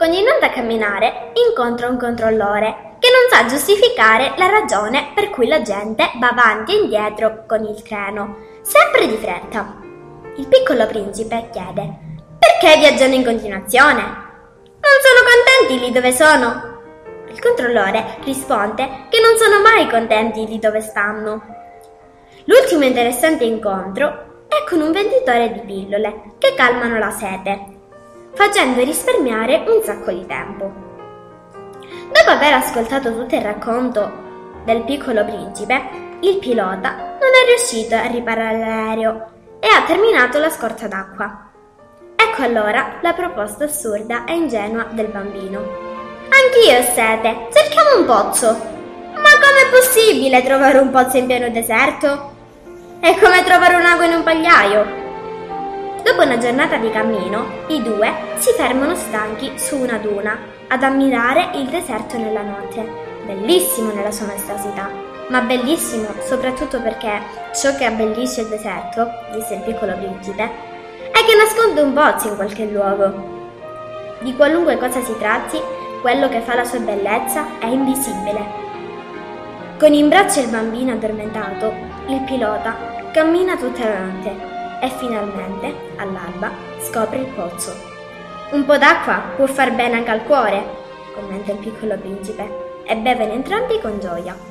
Continuando a camminare, incontra un controllore che non sa giustificare la ragione per cui la gente va avanti e indietro con il treno, sempre di fretta. Il piccolo principe chiede: Perché viaggiano in continuazione? Non sono contenti lì dove sono? Il controllore risponde che non sono mai contenti di dove stanno. L'ultimo interessante incontro è con un venditore di pillole che calmano la sete, facendo risparmiare un sacco di tempo. Dopo aver ascoltato tutto il racconto del piccolo principe, il pilota non è riuscito a riparare l'aereo e ha terminato la scorta d'acqua. Ecco allora la proposta assurda e ingenua del bambino. Anch'io ho sete, cerchiamo un pozzo. Ma com'è possibile trovare un pozzo in pieno deserto? È come trovare un'acqua in un pagliaio. Dopo una giornata di cammino, i due si fermano stanchi su una duna ad ammirare il deserto nella notte. Bellissimo nella sua maestosità, ma bellissimo soprattutto perché ciò che abbellisce il deserto, disse il piccolo principe, è che nasconde un pozzo in qualche luogo. Di qualunque cosa si tratti, quello che fa la sua bellezza è invisibile. Con in braccio il bambino addormentato, il pilota cammina tutta la notte e finalmente, all'alba, scopre il pozzo. Un po' d'acqua può far bene anche al cuore, commenta il piccolo principe, e bevono entrambi con gioia.